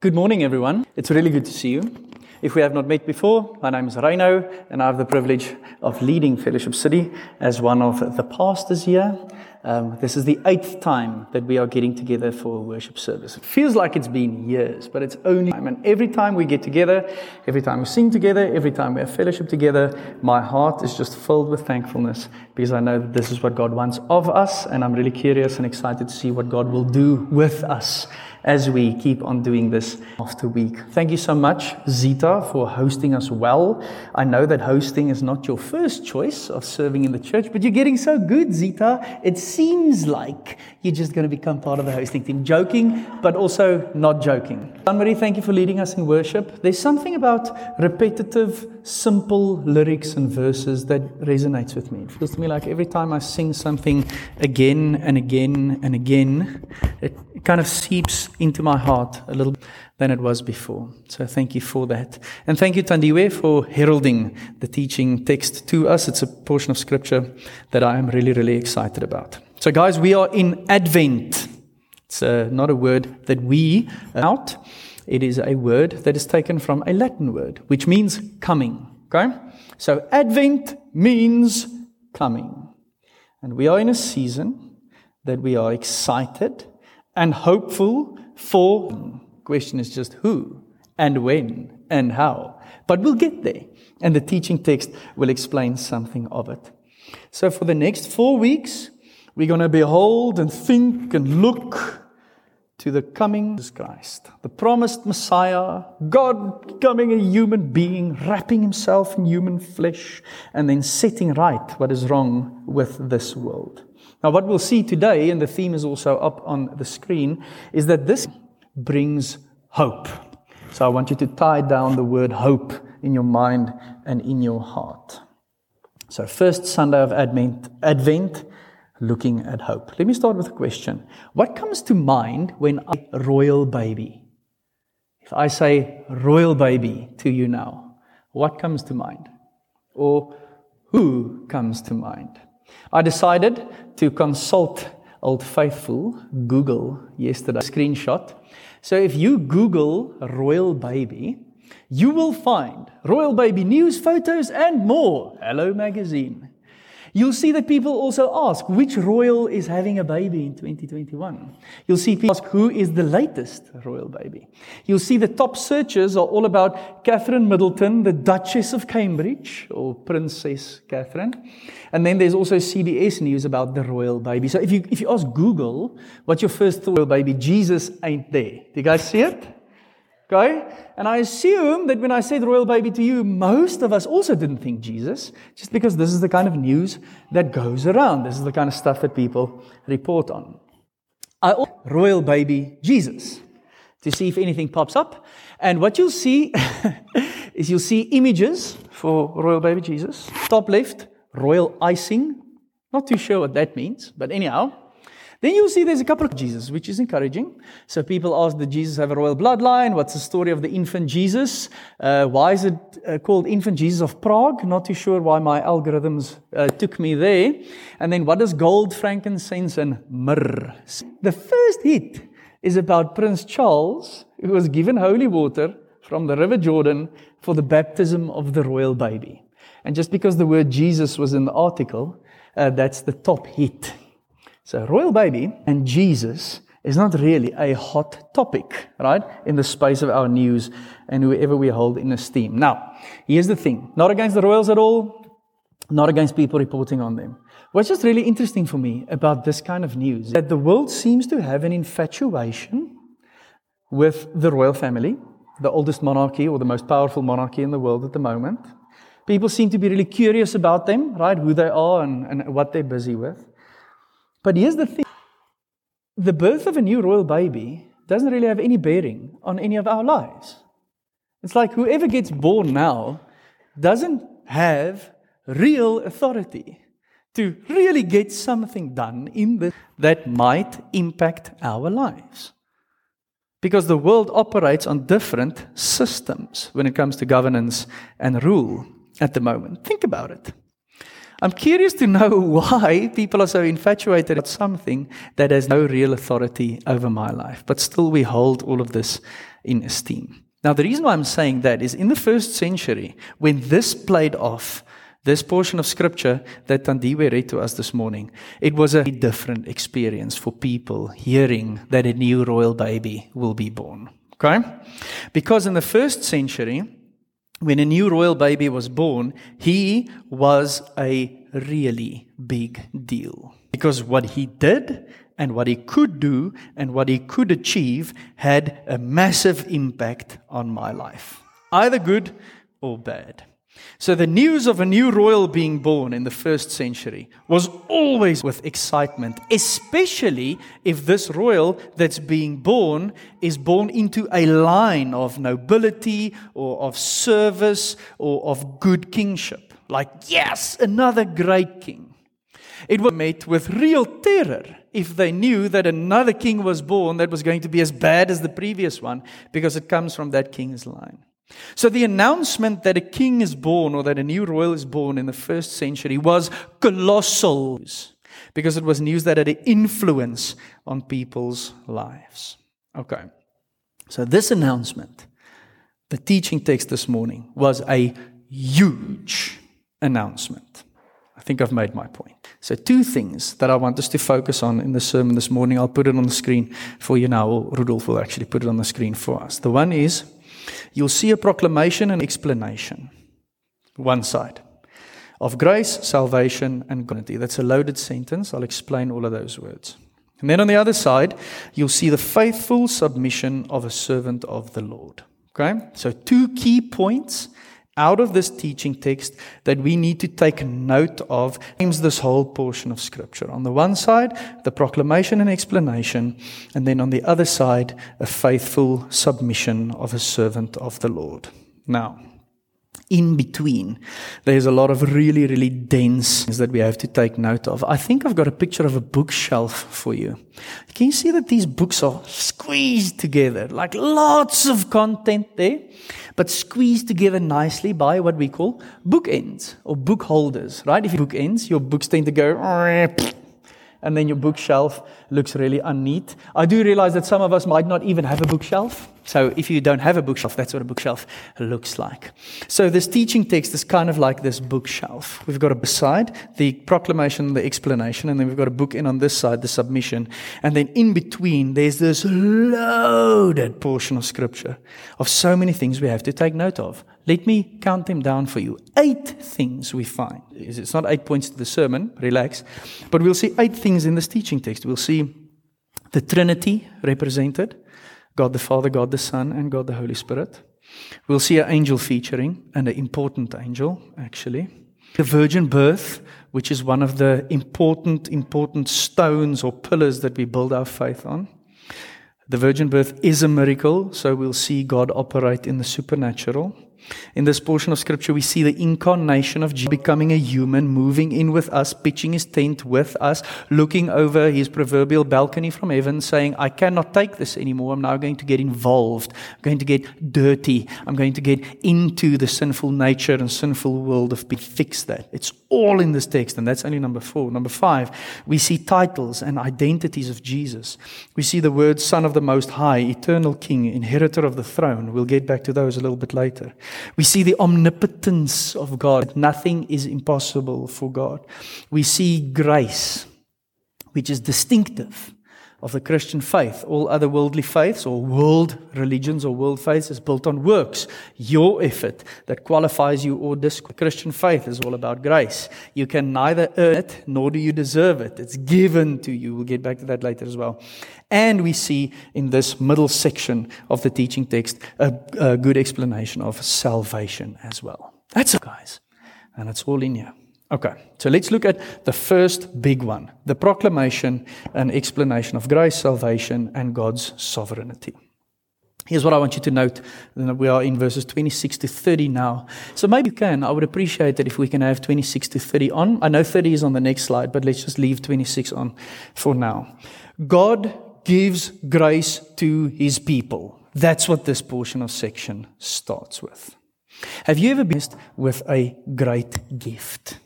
Good morning, everyone. It's really good to see you. If we have not met before, my name is Reino, and I have the privilege of leading Fellowship City as one of the pastors here. Um, this is the eighth time that we are getting together for a worship service. It feels like it's been years, but it's only time. And every time we get together, every time we sing together, every time we have fellowship together, my heart is just filled with thankfulness because I know that this is what God wants of us, and I'm really curious and excited to see what God will do with us as we keep on doing this after week. Thank you so much, Zita, for hosting us well. I know that hosting is not your first choice of serving in the church, but you're getting so good, Zita. It seems like you're just going to become part of the hosting team. Joking, but also not joking. Marie, thank you for leading us in worship. There's something about repetitive, simple lyrics and verses that resonates with me. It feels to me like every time I sing something again and again and again, it kind of seeps into my heart a little than it was before. So thank you for that. And thank you, Tandiwe, for heralding the teaching text to us. It's a portion of scripture that I am really, really excited about. So, guys, we are in Advent. It's uh, not a word that we out. It is a word that is taken from a Latin word, which means coming. Okay? So, Advent means coming. And we are in a season that we are excited and hopeful for. Question is just who and when and how. But we'll get there. And the teaching text will explain something of it. So for the next four weeks, we're going to behold and think and look to the coming Jesus Christ, the promised Messiah, God becoming a human being, wrapping himself in human flesh, and then setting right what is wrong with this world. Now, what we'll see today, and the theme is also up on the screen, is that this brings hope. So I want you to tie down the word hope in your mind and in your heart. So, first Sunday of Advent, Advent looking at hope. Let me start with a question. What comes to mind when I royal baby? If I say royal baby to you now, what comes to mind? Or who comes to mind? I decided to consult Old Faithful, Google, yesterday, screenshot. So if you Google royal baby, you will find royal baby news, photos, and more. Hello Magazine. You'll see that people also ask which royal is having a baby in 2021. You'll see people ask who is the latest royal baby. You'll see the top searches are all about Catherine Middleton, the Duchess of Cambridge, or Princess Catherine. And then there's also CBS News about the royal baby. So if you, if you ask Google, what's your first royal baby? Jesus ain't there. Do you guys see it? Okay? And I assume that when I said royal baby to you, most of us also didn't think Jesus, just because this is the kind of news that goes around. This is the kind of stuff that people report on. I royal baby Jesus to see if anything pops up. And what you'll see is you'll see images for royal baby Jesus. Top left, royal icing. Not too sure what that means, but anyhow, then you'll see there's a couple of Jesus, which is encouraging. So people ask, did Jesus have a royal bloodline? What's the story of the infant Jesus? Uh, why is it uh, called infant Jesus of Prague? Not too sure why my algorithms uh, took me there. And then what is gold, frankincense, and myrrh? The first hit is about Prince Charles, who was given holy water from the River Jordan for the baptism of the royal baby. And just because the word Jesus was in the article, uh, that's the top hit. So, royal baby and Jesus is not really a hot topic, right, in the space of our news and whoever we hold in esteem. Now, here's the thing not against the royals at all, not against people reporting on them. What's just really interesting for me about this kind of news is that the world seems to have an infatuation with the royal family, the oldest monarchy or the most powerful monarchy in the world at the moment. People seem to be really curious about them, right? Who they are and, and what they're busy with. But here's the thing the birth of a new royal baby doesn't really have any bearing on any of our lives. It's like whoever gets born now doesn't have real authority to really get something done in this that might impact our lives. Because the world operates on different systems when it comes to governance and rule at the moment. Think about it. I'm curious to know why people are so infatuated with something that has no real authority over my life, but still we hold all of this in esteem. Now, the reason why I'm saying that is in the first century, when this played off, this portion of scripture that Tandiwe read to us this morning, it was a different experience for people hearing that a new royal baby will be born. Okay? Because in the first century, when a new royal baby was born, he was a really big deal. Because what he did and what he could do and what he could achieve had a massive impact on my life, either good or bad. So, the news of a new royal being born in the first century was always with excitement, especially if this royal that's being born is born into a line of nobility or of service or of good kingship. Like, yes, another great king. It was met with real terror if they knew that another king was born that was going to be as bad as the previous one because it comes from that king's line. So the announcement that a king is born or that a new royal is born in the first century was colossal because it was news that had an influence on people's lives. Okay. So this announcement, the teaching text this morning, was a huge announcement. I think I've made my point. So, two things that I want us to focus on in the sermon this morning. I'll put it on the screen for you now, Rudolf will actually put it on the screen for us. The one is you'll see a proclamation and explanation. One side of grace, salvation, and unity. That's a loaded sentence. I'll explain all of those words. And then on the other side, you'll see the faithful submission of a servant of the Lord. Okay? So, two key points out of this teaching text that we need to take note of aims this whole portion of scripture. On the one side, the proclamation and explanation, and then on the other side, a faithful submission of a servant of the Lord. Now, in between, there's a lot of really, really dense things that we have to take note of. I think I've got a picture of a bookshelf for you. Can you see that these books are squeezed together? Like lots of content there, but squeezed together nicely by what we call bookends or book holders, right? If you book ends, your books tend to go and then your bookshelf looks really unneat. I do realize that some of us might not even have a bookshelf. So if you don't have a bookshelf, that's what a bookshelf looks like. So this teaching text is kind of like this bookshelf. We've got a beside the proclamation, the explanation, and then we've got a book in on this side, the submission. And then in between, there's this loaded portion of scripture of so many things we have to take note of. Let me count them down for you. Eight things we find. It's not eight points to the sermon, relax. But we'll see eight things in this teaching text. We'll see the Trinity represented God the Father, God the Son, and God the Holy Spirit. We'll see an angel featuring, and an important angel, actually. The virgin birth, which is one of the important, important stones or pillars that we build our faith on. The virgin birth is a miracle, so we'll see God operate in the supernatural. In this portion of scripture, we see the incarnation of Jesus becoming a human, moving in with us, pitching his tent with us, looking over his proverbial balcony from heaven, saying, I cannot take this anymore. I'm now going to get involved. I'm going to get dirty. I'm going to get into the sinful nature and sinful world of being fix that. It's all in this text, and that's only number four. Number five, we see titles and identities of Jesus. We see the word Son of the Most High, Eternal King, Inheritor of the throne. We'll get back to those a little bit later. We see the omnipotence of God. Nothing is impossible for God. We see grace, which is distinctive of the Christian faith. All other worldly faiths or world religions or world faiths is built on works, your effort that qualifies you or this Christian faith is all about grace. You can neither earn it nor do you deserve it. It's given to you. We'll get back to that later as well. And we see in this middle section of the teaching text a, a good explanation of salvation as well. That's it, guys. And it's all in here. Okay, so let's look at the first big one the proclamation and explanation of grace, salvation, and God's sovereignty. Here's what I want you to note. We are in verses 26 to 30 now. So maybe you can. I would appreciate it if we can have 26 to 30 on. I know 30 is on the next slide, but let's just leave 26 on for now. God gives grace to his people. That's what this portion of section starts with. Have you ever been blessed with a great gift?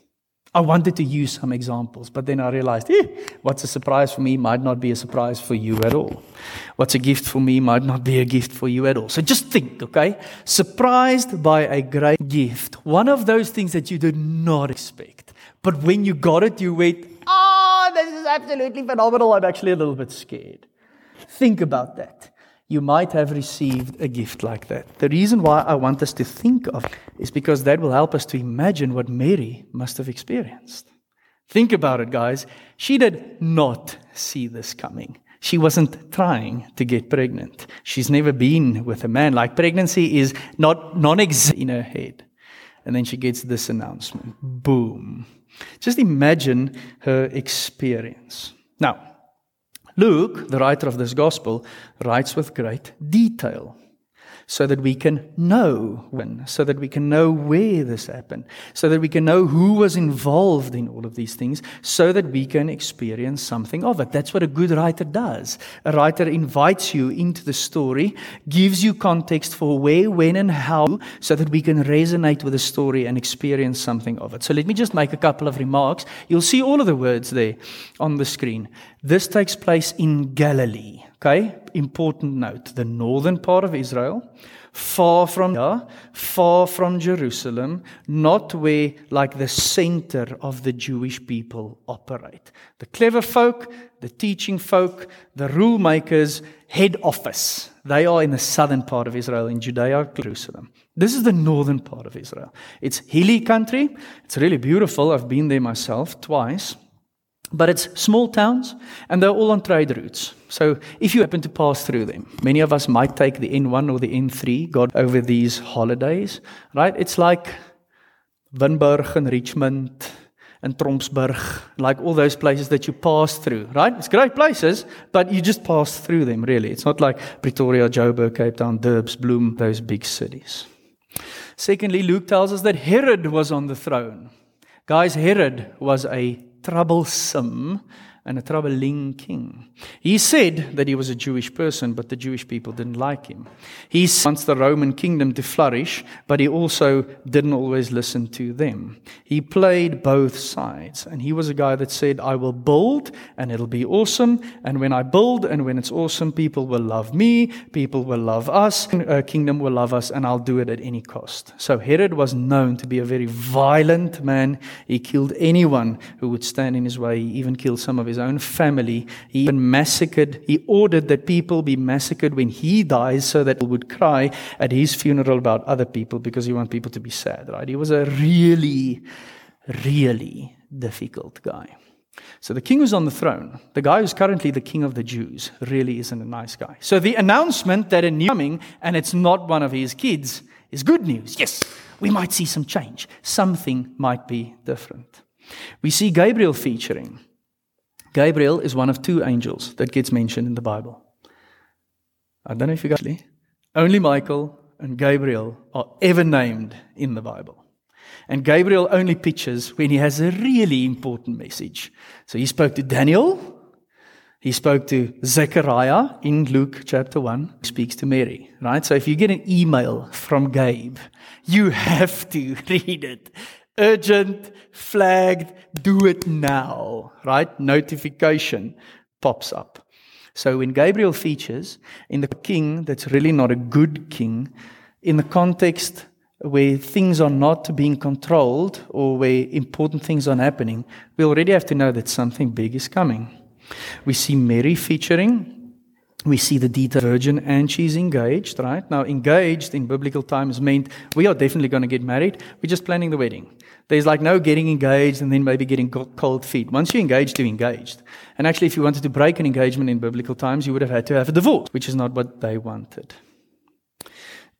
I wanted to use some examples, but then I realized, eh, what's a surprise for me might not be a surprise for you at all. What's a gift for me might not be a gift for you at all. So just think, okay? Surprised by a great gift. One of those things that you did not expect. But when you got it, you went, oh, this is absolutely phenomenal. I'm actually a little bit scared. Think about that you might have received a gift like that. The reason why I want us to think of is because that will help us to imagine what Mary must have experienced. Think about it, guys. She did not see this coming. She wasn't trying to get pregnant. She's never been with a man. Like pregnancy is not non-existent in her head. And then she gets this announcement. Boom. Just imagine her experience. Now, Luke, the writer of this gospel, writes with great detail so that we can know when, so that we can know where this happened, so that we can know who was involved in all of these things, so that we can experience something of it. That's what a good writer does. A writer invites you into the story, gives you context for where, when, and how, so that we can resonate with the story and experience something of it. So let me just make a couple of remarks. You'll see all of the words there on the screen. This takes place in Galilee. Okay, important note. The northern part of Israel, far from yeah, far from Jerusalem, not where like the center of the Jewish people operate. The clever folk, the teaching folk, the rule makers, head office. They are in the southern part of Israel, in Judea, Jerusalem. This is the northern part of Israel. It's hilly country. It's really beautiful. I've been there myself twice. But it's small towns and they're all on trade routes. So if you happen to pass through them, many of us might take the N1 or the N3 God, over these holidays, right? It's like Winburg and Richmond and Trompsburg, like all those places that you pass through, right? It's great places, but you just pass through them, really. It's not like Pretoria, Joburg, Cape Town, Durbs, Bloem, those big cities. Secondly, Luke tells us that Herod was on the throne. Guys, Herod was a troublesome and a troubling king. He said that he was a Jewish person, but the Jewish people didn't like him. He wants the Roman kingdom to flourish, but he also didn't always listen to them. He played both sides, and he was a guy that said, I will build and it'll be awesome, and when I build and when it's awesome, people will love me, people will love us, a uh, kingdom will love us, and I'll do it at any cost. So Herod was known to be a very violent man. He killed anyone who would stand in his way, he even killed some of his his own family. He even massacred, he ordered that people be massacred when he dies so that people would cry at his funeral about other people because he wanted people to be sad, right? He was a really, really difficult guy. So the king who's on the throne, the guy who's currently the king of the Jews, really isn't a nice guy. So the announcement that a new coming and it's not one of his kids is good news. Yes, we might see some change. Something might be different. We see Gabriel featuring. Gabriel is one of two angels that gets mentioned in the Bible. I don't know if you guys only Michael and Gabriel are ever named in the Bible. And Gabriel only pictures when he has a really important message. So he spoke to Daniel, he spoke to Zechariah in Luke chapter 1, he speaks to Mary, right? So if you get an email from Gabe, you have to read it urgent, flagged, do it now, right? Notification pops up. So when Gabriel features in the king that's really not a good king, in the context where things are not being controlled or where important things are happening, we already have to know that something big is coming. We see Mary featuring we see the detail virgin and she's engaged, right? Now, engaged in biblical times meant we are definitely going to get married. We're just planning the wedding. There's like no getting engaged and then maybe getting cold feet. Once you're engaged, you're engaged. And actually, if you wanted to break an engagement in biblical times, you would have had to have a divorce, which is not what they wanted.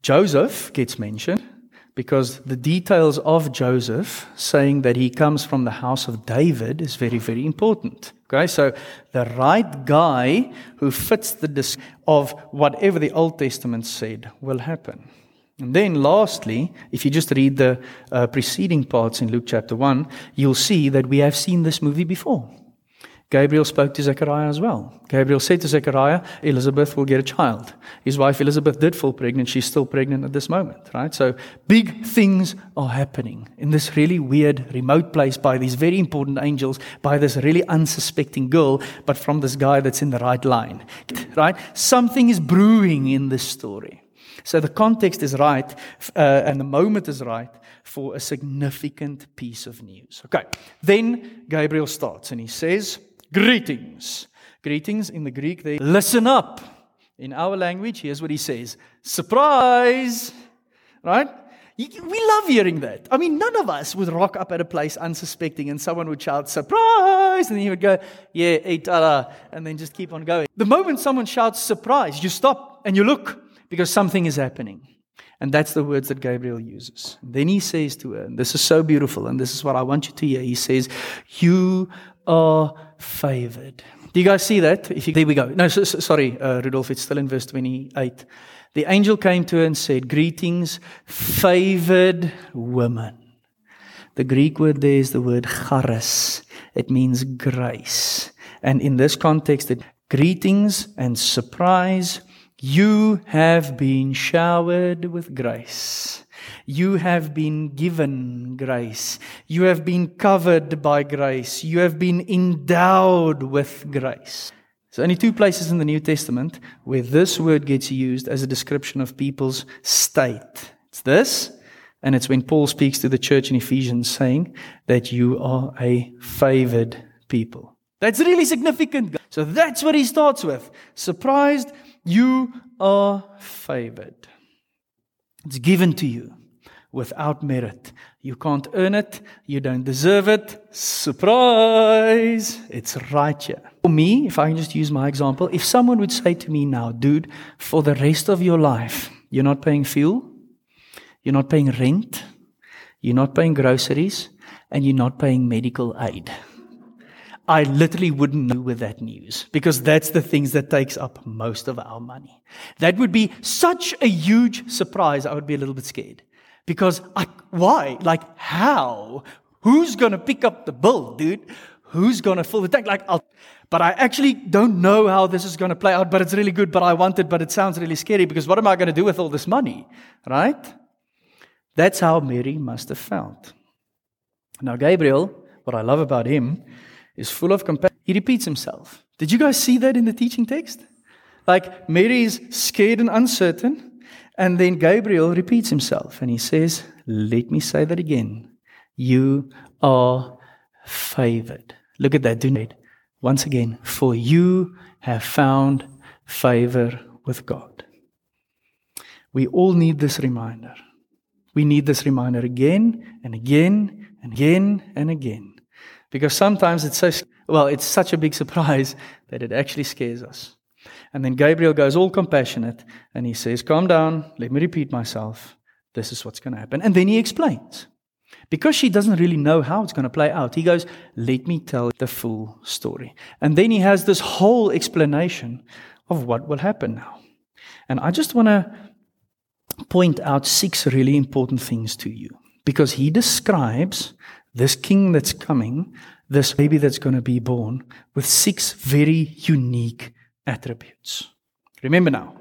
Joseph gets mentioned because the details of Joseph saying that he comes from the house of David is very, very important. Okay, so the right guy who fits the disc of whatever the Old Testament said will happen. And then, lastly, if you just read the uh, preceding parts in Luke chapter 1, you'll see that we have seen this movie before. Gabriel spoke to Zechariah as well. Gabriel said to Zechariah, Elizabeth will get a child. His wife Elizabeth did fall pregnant. She's still pregnant at this moment, right? So big things are happening in this really weird, remote place by these very important angels, by this really unsuspecting girl, but from this guy that's in the right line, right? Something is brewing in this story. So the context is right uh, and the moment is right for a significant piece of news. Okay, then Gabriel starts and he says, Greetings. Greetings in the Greek, they listen up. In our language, here's what he says Surprise! Right? We love hearing that. I mean, none of us would rock up at a place unsuspecting and someone would shout, surprise! And then you would go, yeah, etala, and then just keep on going. The moment someone shouts surprise, you stop and you look because something is happening. And that's the words that Gabriel uses. Then he says to her, and this is so beautiful, and this is what I want you to hear. He says, You are favored. Do you guys see that? If you, there we go. No, so, so, sorry, uh, Rudolph, it's still in verse 28. The angel came to her and said, Greetings, favored woman. The Greek word there is the word charis. It means grace. And in this context, it greetings and surprise. You have been showered with grace. You have been given grace. You have been covered by grace. You have been endowed with grace. There's only two places in the New Testament where this word gets used as a description of people's state. It's this, and it's when Paul speaks to the church in Ephesians saying that you are a favored people. That's really significant. So that's what he starts with. Surprised, you are favored. It's given to you without merit. You can't earn it. You don't deserve it. Surprise! It's right here. For me, if I can just use my example, if someone would say to me now, dude, for the rest of your life, you're not paying fuel, you're not paying rent, you're not paying groceries, and you're not paying medical aid. I literally wouldn't know with that news because that's the things that takes up most of our money. That would be such a huge surprise. I would be a little bit scared. Because I, why? Like, how? Who's going to pick up the bill, dude? Who's going to fill the tank? Like, I'll, but I actually don't know how this is going to play out, but it's really good, but I want it, but it sounds really scary because what am I going to do with all this money? Right? That's how Mary must have felt. Now, Gabriel, what I love about him, is full of compassion. He repeats himself. Did you guys see that in the teaching text? Like, Mary is scared and uncertain. And then Gabriel repeats himself and he says, Let me say that again. You are favored. Look at that, do not. Once again, for you have found favor with God. We all need this reminder. We need this reminder again and again and again and again. Because sometimes it's so, well, it's such a big surprise that it actually scares us. And then Gabriel goes all compassionate and he says, Calm down, let me repeat myself. This is what's going to happen. And then he explains. Because she doesn't really know how it's going to play out, he goes, Let me tell the full story. And then he has this whole explanation of what will happen now. And I just want to point out six really important things to you because he describes this king that's coming, this baby that's going to be born, with six very unique attributes. Remember now,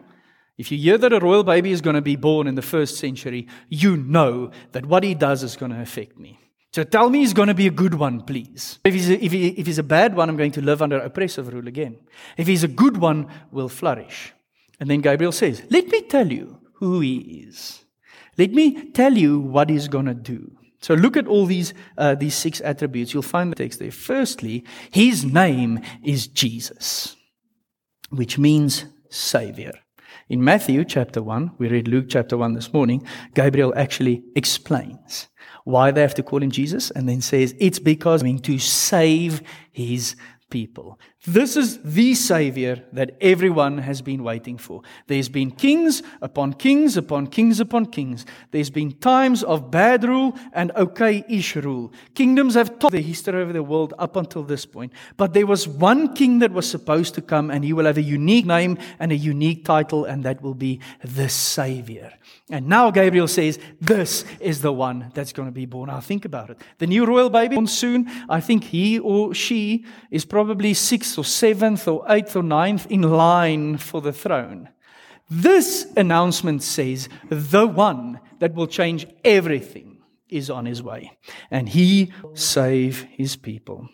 if you hear that a royal baby is going to be born in the first century, you know that what he does is going to affect me. So tell me he's going to be a good one, please. If he's a, if, he, if he's a bad one, I'm going to live under oppressive rule again. If he's a good one, we'll flourish. And then Gabriel says, Let me tell you who he is. Let me tell you what he's going to do. So look at all these, uh, these six attributes. You'll find the text there. Firstly, his name is Jesus which means Savior. In Matthew chapter 1, we read Luke chapter 1 this morning, Gabriel actually explains why they have to call him Jesus and then says it's because he's to save his people. This is the Savior that everyone has been waiting for. There's been kings upon kings upon kings upon kings. There's been times of bad rule and okay ish rule. Kingdoms have taught the history of the world up until this point. But there was one king that was supposed to come, and he will have a unique name and a unique title, and that will be the Savior. And now Gabriel says, This is the one that's going to be born. Now think about it. The new royal baby born soon, I think he or she is probably six sixth or seventh or eighth or ninth in line for the throne. This announcement says the one that will change everything is on his way, and he save his people.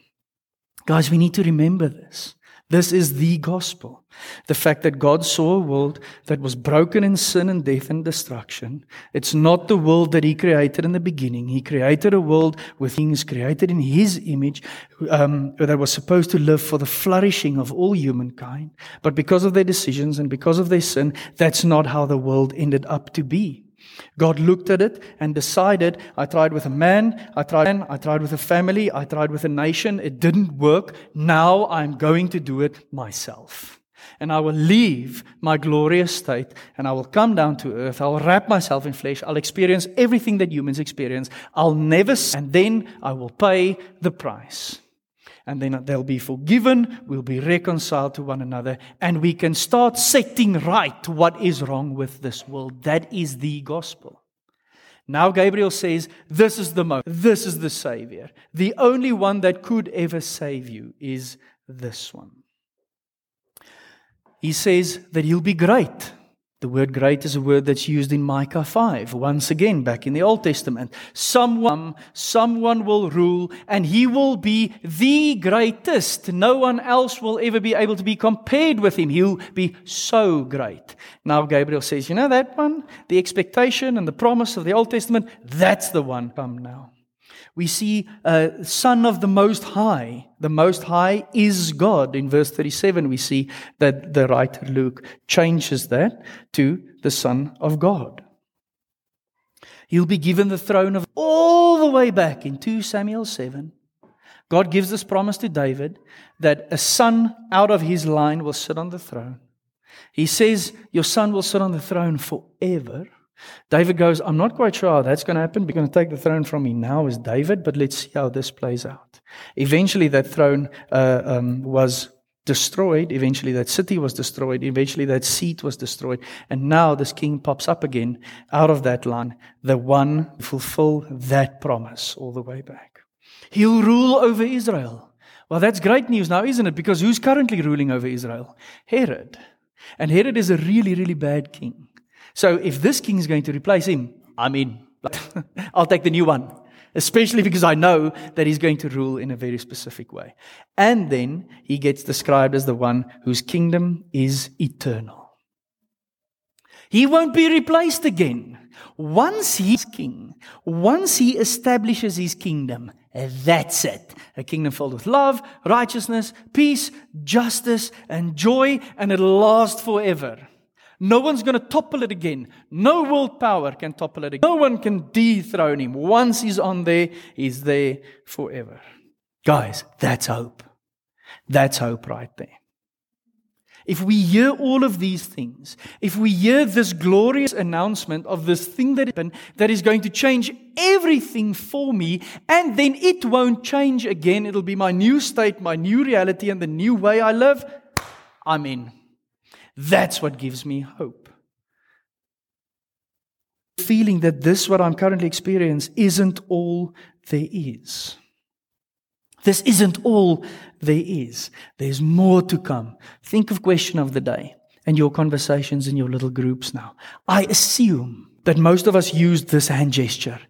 Guys, we need to remember this. This is the gospel. The fact that God saw a world that was broken in sin and death and destruction. It's not the world that He created in the beginning. He created a world with things created in His image um, that was supposed to live for the flourishing of all humankind. But because of their decisions and because of their sin, that's not how the world ended up to be. God looked at it and decided, I tried with a man, I tried, I tried with a family, I tried with a nation. It didn't work. Now I'm going to do it myself. And I will leave my glorious state and I will come down to earth. I'll wrap myself in flesh. I'll experience everything that humans experience. I'll never, and then I will pay the price and then they'll be forgiven, we'll be reconciled to one another, and we can start setting right what is wrong with this world. That is the gospel. Now Gabriel says, This is the most, this is the Savior. The only one that could ever save you is this one. He says that he'll be great. The word great is a word that's used in Micah 5, once again, back in the Old Testament. Someone, someone will rule, and he will be the greatest. No one else will ever be able to be compared with him. He'll be so great. Now Gabriel says, You know that one? The expectation and the promise of the Old Testament, that's the one. Come now. We see uh, Son of the Most High. The Most High is God. In verse 37, we see that the writer Luke changes that to the Son of God. He'll be given the throne of all the way back in 2 Samuel 7. God gives this promise to David that a son out of his line will sit on the throne. He says, Your son will sit on the throne forever. David goes, I'm not quite sure how that's going to happen. We're going to take the throne from me now as David, but let's see how this plays out. Eventually, that throne uh, um, was destroyed. Eventually, that city was destroyed. Eventually, that seat was destroyed. And now this king pops up again out of that line, the one to fulfill that promise all the way back. He'll rule over Israel. Well, that's great news now, isn't it? Because who's currently ruling over Israel? Herod. And Herod is a really, really bad king. So if this king is going to replace him, I mean, I'll take the new one, especially because I know that he's going to rule in a very specific way. And then he gets described as the one whose kingdom is eternal. He won't be replaced again. Once he's king, once he establishes his kingdom, that's it. A kingdom filled with love, righteousness, peace, justice, and joy, and it'll last forever. No one's going to topple it again. No world power can topple it again. No one can dethrone him. Once he's on there, he's there forever. Guys, that's hope. That's hope right there. If we hear all of these things, if we hear this glorious announcement of this thing that happened that is going to change everything for me, and then it won't change again, it'll be my new state, my new reality, and the new way I live, I'm in. That's what gives me hope. Feeling that this, what I'm currently experiencing, isn't all there is. This isn't all there is. There's more to come. Think of question of the day and your conversations in your little groups now. I assume that most of us use this hand gesture.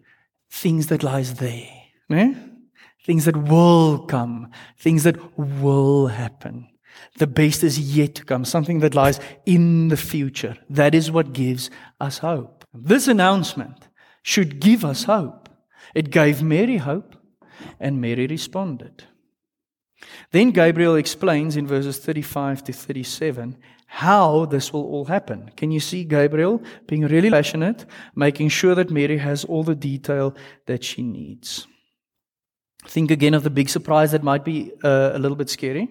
Things that lies there. Eh? Things that will come. Things that will happen. The best is yet to come, something that lies in the future. That is what gives us hope. This announcement should give us hope. It gave Mary hope, and Mary responded. Then Gabriel explains in verses 35 to 37 how this will all happen. Can you see Gabriel being really passionate, making sure that Mary has all the detail that she needs? Think again of the big surprise that might be uh, a little bit scary.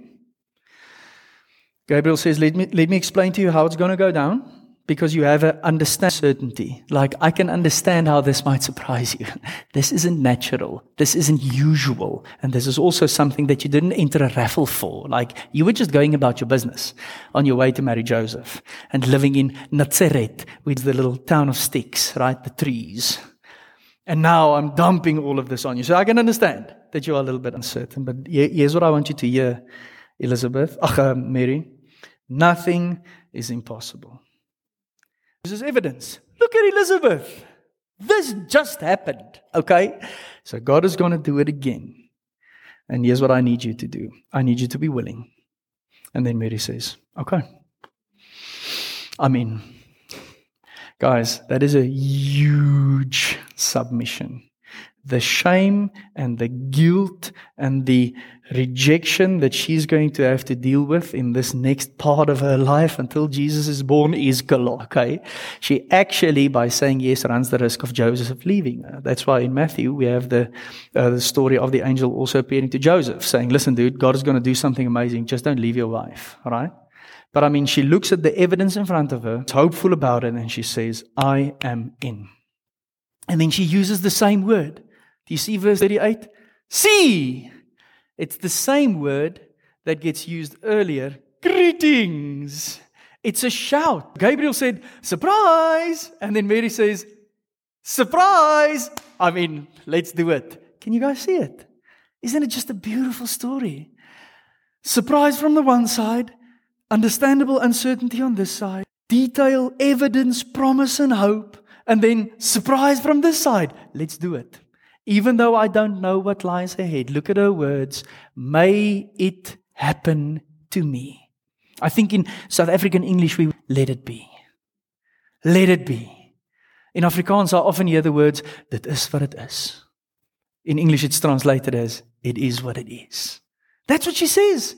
Gabriel says, Let me, let me explain to you how it's going to go down because you have an understand certainty. Like, I can understand how this might surprise you. This isn't natural. This isn't usual. And this is also something that you didn't enter a raffle for. Like, you were just going about your business on your way to marry Joseph and living in Nazareth, which is the little town of sticks, right? The trees. And now I'm dumping all of this on you. So I can understand that you are a little bit uncertain. But here's what I want you to hear, Elizabeth, ach, Mary. Nothing is impossible. This is evidence. Look at Elizabeth. This just happened. Okay? So God is going to do it again. And here's what I need you to do I need you to be willing. And then Mary says, Okay. I mean, guys, that is a huge submission the shame and the guilt and the rejection that she's going to have to deal with in this next part of her life until Jesus is born is. Okay. She actually, by saying yes, runs the risk of Joseph leaving her. That's why in Matthew we have the, uh, the story of the angel also appearing to Joseph saying, listen, dude, God is going to do something amazing. Just don't leave your wife. All right. But I mean, she looks at the evidence in front of her, is hopeful about it, and she says, I am in. And then she uses the same word. Do you see verse 38? See! It's the same word that gets used earlier. Greetings! It's a shout. Gabriel said, Surprise! And then Mary says, Surprise! I mean, let's do it. Can you guys see it? Isn't it just a beautiful story? Surprise from the one side, understandable uncertainty on this side, detail, evidence, promise, and hope, and then surprise from this side. Let's do it. Even though I don't know what lies ahead, look at her words. May it happen to me. I think in South African English, we let it be. Let it be. In Afrikaans, I often hear the words, dit is what it is. In English, it's translated as, it is what it is. That's what she says.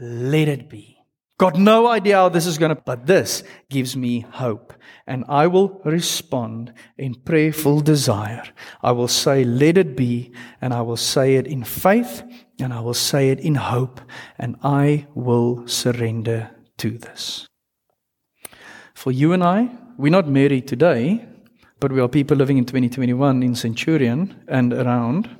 Let it be. Got no idea how this is going to, but this gives me hope. And I will respond in prayerful desire. I will say, let it be. And I will say it in faith. And I will say it in hope. And I will surrender to this. For you and I, we're not married today, but we are people living in 2021 in Centurion and around.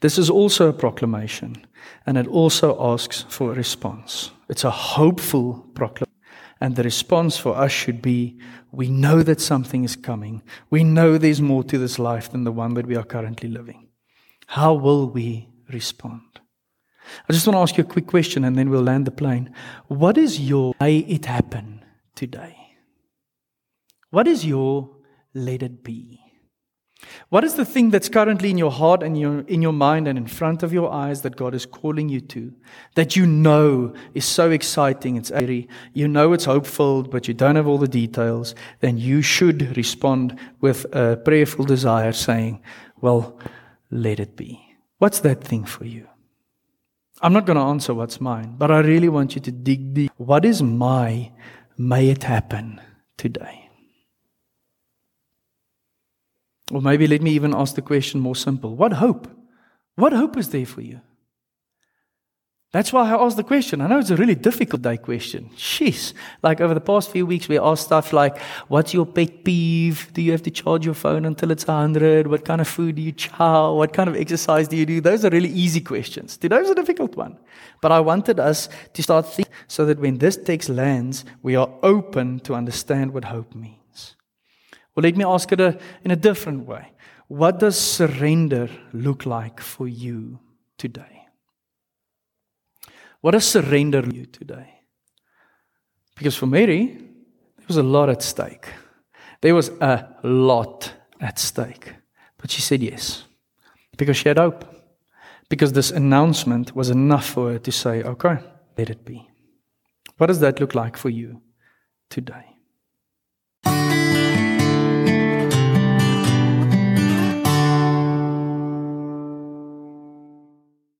This is also a proclamation. And it also asks for a response. It's a hopeful proclamation. And the response for us should be we know that something is coming. We know there's more to this life than the one that we are currently living. How will we respond? I just want to ask you a quick question and then we'll land the plane. What is your may it happen today? What is your let it be? What is the thing that's currently in your heart and your, in your mind and in front of your eyes that God is calling you to? That you know is so exciting, it's airy, you know it's hopeful, but you don't have all the details, then you should respond with a prayerful desire saying, Well, let it be. What's that thing for you? I'm not going to answer what's mine, but I really want you to dig deep. What is my may it happen today? Or maybe let me even ask the question more simple What hope? What hope is there for you? That's why I asked the question. I know it's a really difficult day question. Jeez. Like over the past few weeks, we asked stuff like, what's your pet peeve? Do you have to charge your phone until it's 100? What kind of food do you chow? What kind of exercise do you do? Those are really easy questions. Today's a difficult one. But I wanted us to start thinking so that when this text lands, we are open to understand what hope means. Well, let me ask it a, in a different way. What does surrender look like for you today? What does surrender for you today? Because for Mary, there was a lot at stake. There was a lot at stake. But she said yes. Because she had hope. Because this announcement was enough for her to say, okay, let it be. What does that look like for you today?